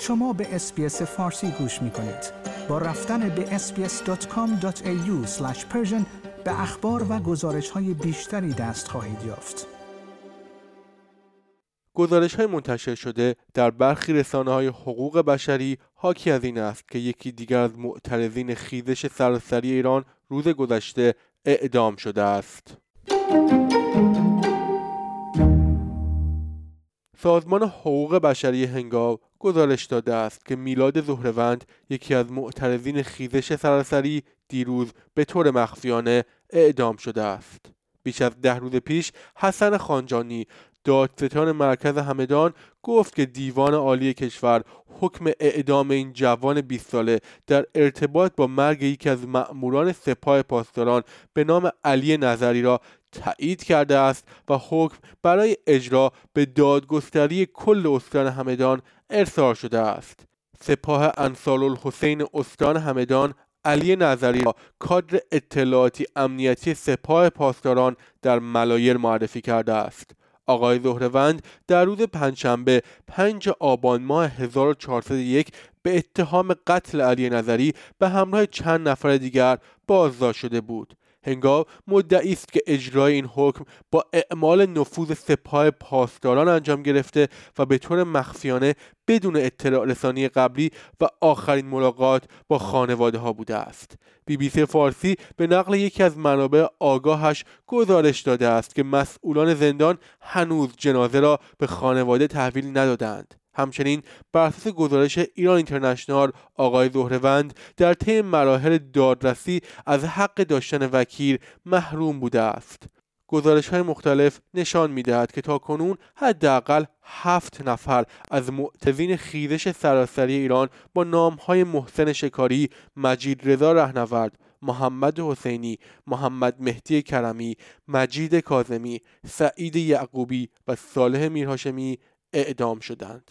شما به اسپیس فارسی گوش می کنید. با رفتن به sbs.com.au به اخبار و گزارش های بیشتری دست خواهید یافت. گزارش های منتشر شده در برخی رسانه های حقوق بشری حاکی از این است که یکی دیگر از معترضین خیزش سراسری ایران روز گذشته اعدام شده است. سازمان حقوق بشری هنگاو گزارش داده است که میلاد زهروند یکی از معترضین خیزش سراسری دیروز به طور مخفیانه اعدام شده است. بیش از ده روز پیش حسن خانجانی دادستان مرکز همدان گفت که دیوان عالی کشور حکم اعدام این جوان 20 ساله در ارتباط با مرگ یکی از مأموران سپاه پاسداران به نام علی نظری را تایید کرده است و حکم برای اجرا به دادگستری کل استان همدان ارسال شده است. سپاه انصار الحسین استان همدان علی نظری را کادر اطلاعاتی امنیتی سپاه پاسداران در ملایر معرفی کرده است. آقای زهروند در روز پنجشنبه 5 آبان ماه 1401 به اتهام قتل علی نظری به همراه چند نفر دیگر بازداشت شده بود. هنگام مدعی است که اجرای این حکم با اعمال نفوذ سپاه پاسداران انجام گرفته و به طور مخفیانه بدون اطلاع رسانی قبلی و آخرین ملاقات با خانواده ها بوده است. بی بی سی فارسی به نقل یکی از منابع آگاهش گزارش داده است که مسئولان زندان هنوز جنازه را به خانواده تحویل ندادند. همچنین بر اساس گزارش ایران اینترنشنال آقای زهروند در طی مراحل دادرسی از حق داشتن وکیل محروم بوده است گزارش های مختلف نشان می دهد که تا کنون حداقل هفت نفر از معتزین خیزش سراسری ایران با نام های محسن شکاری، مجید رضا رهنورد، محمد حسینی، محمد مهدی کرمی، مجید کازمی، سعید یعقوبی و صالح میرهاشمی اعدام شدند.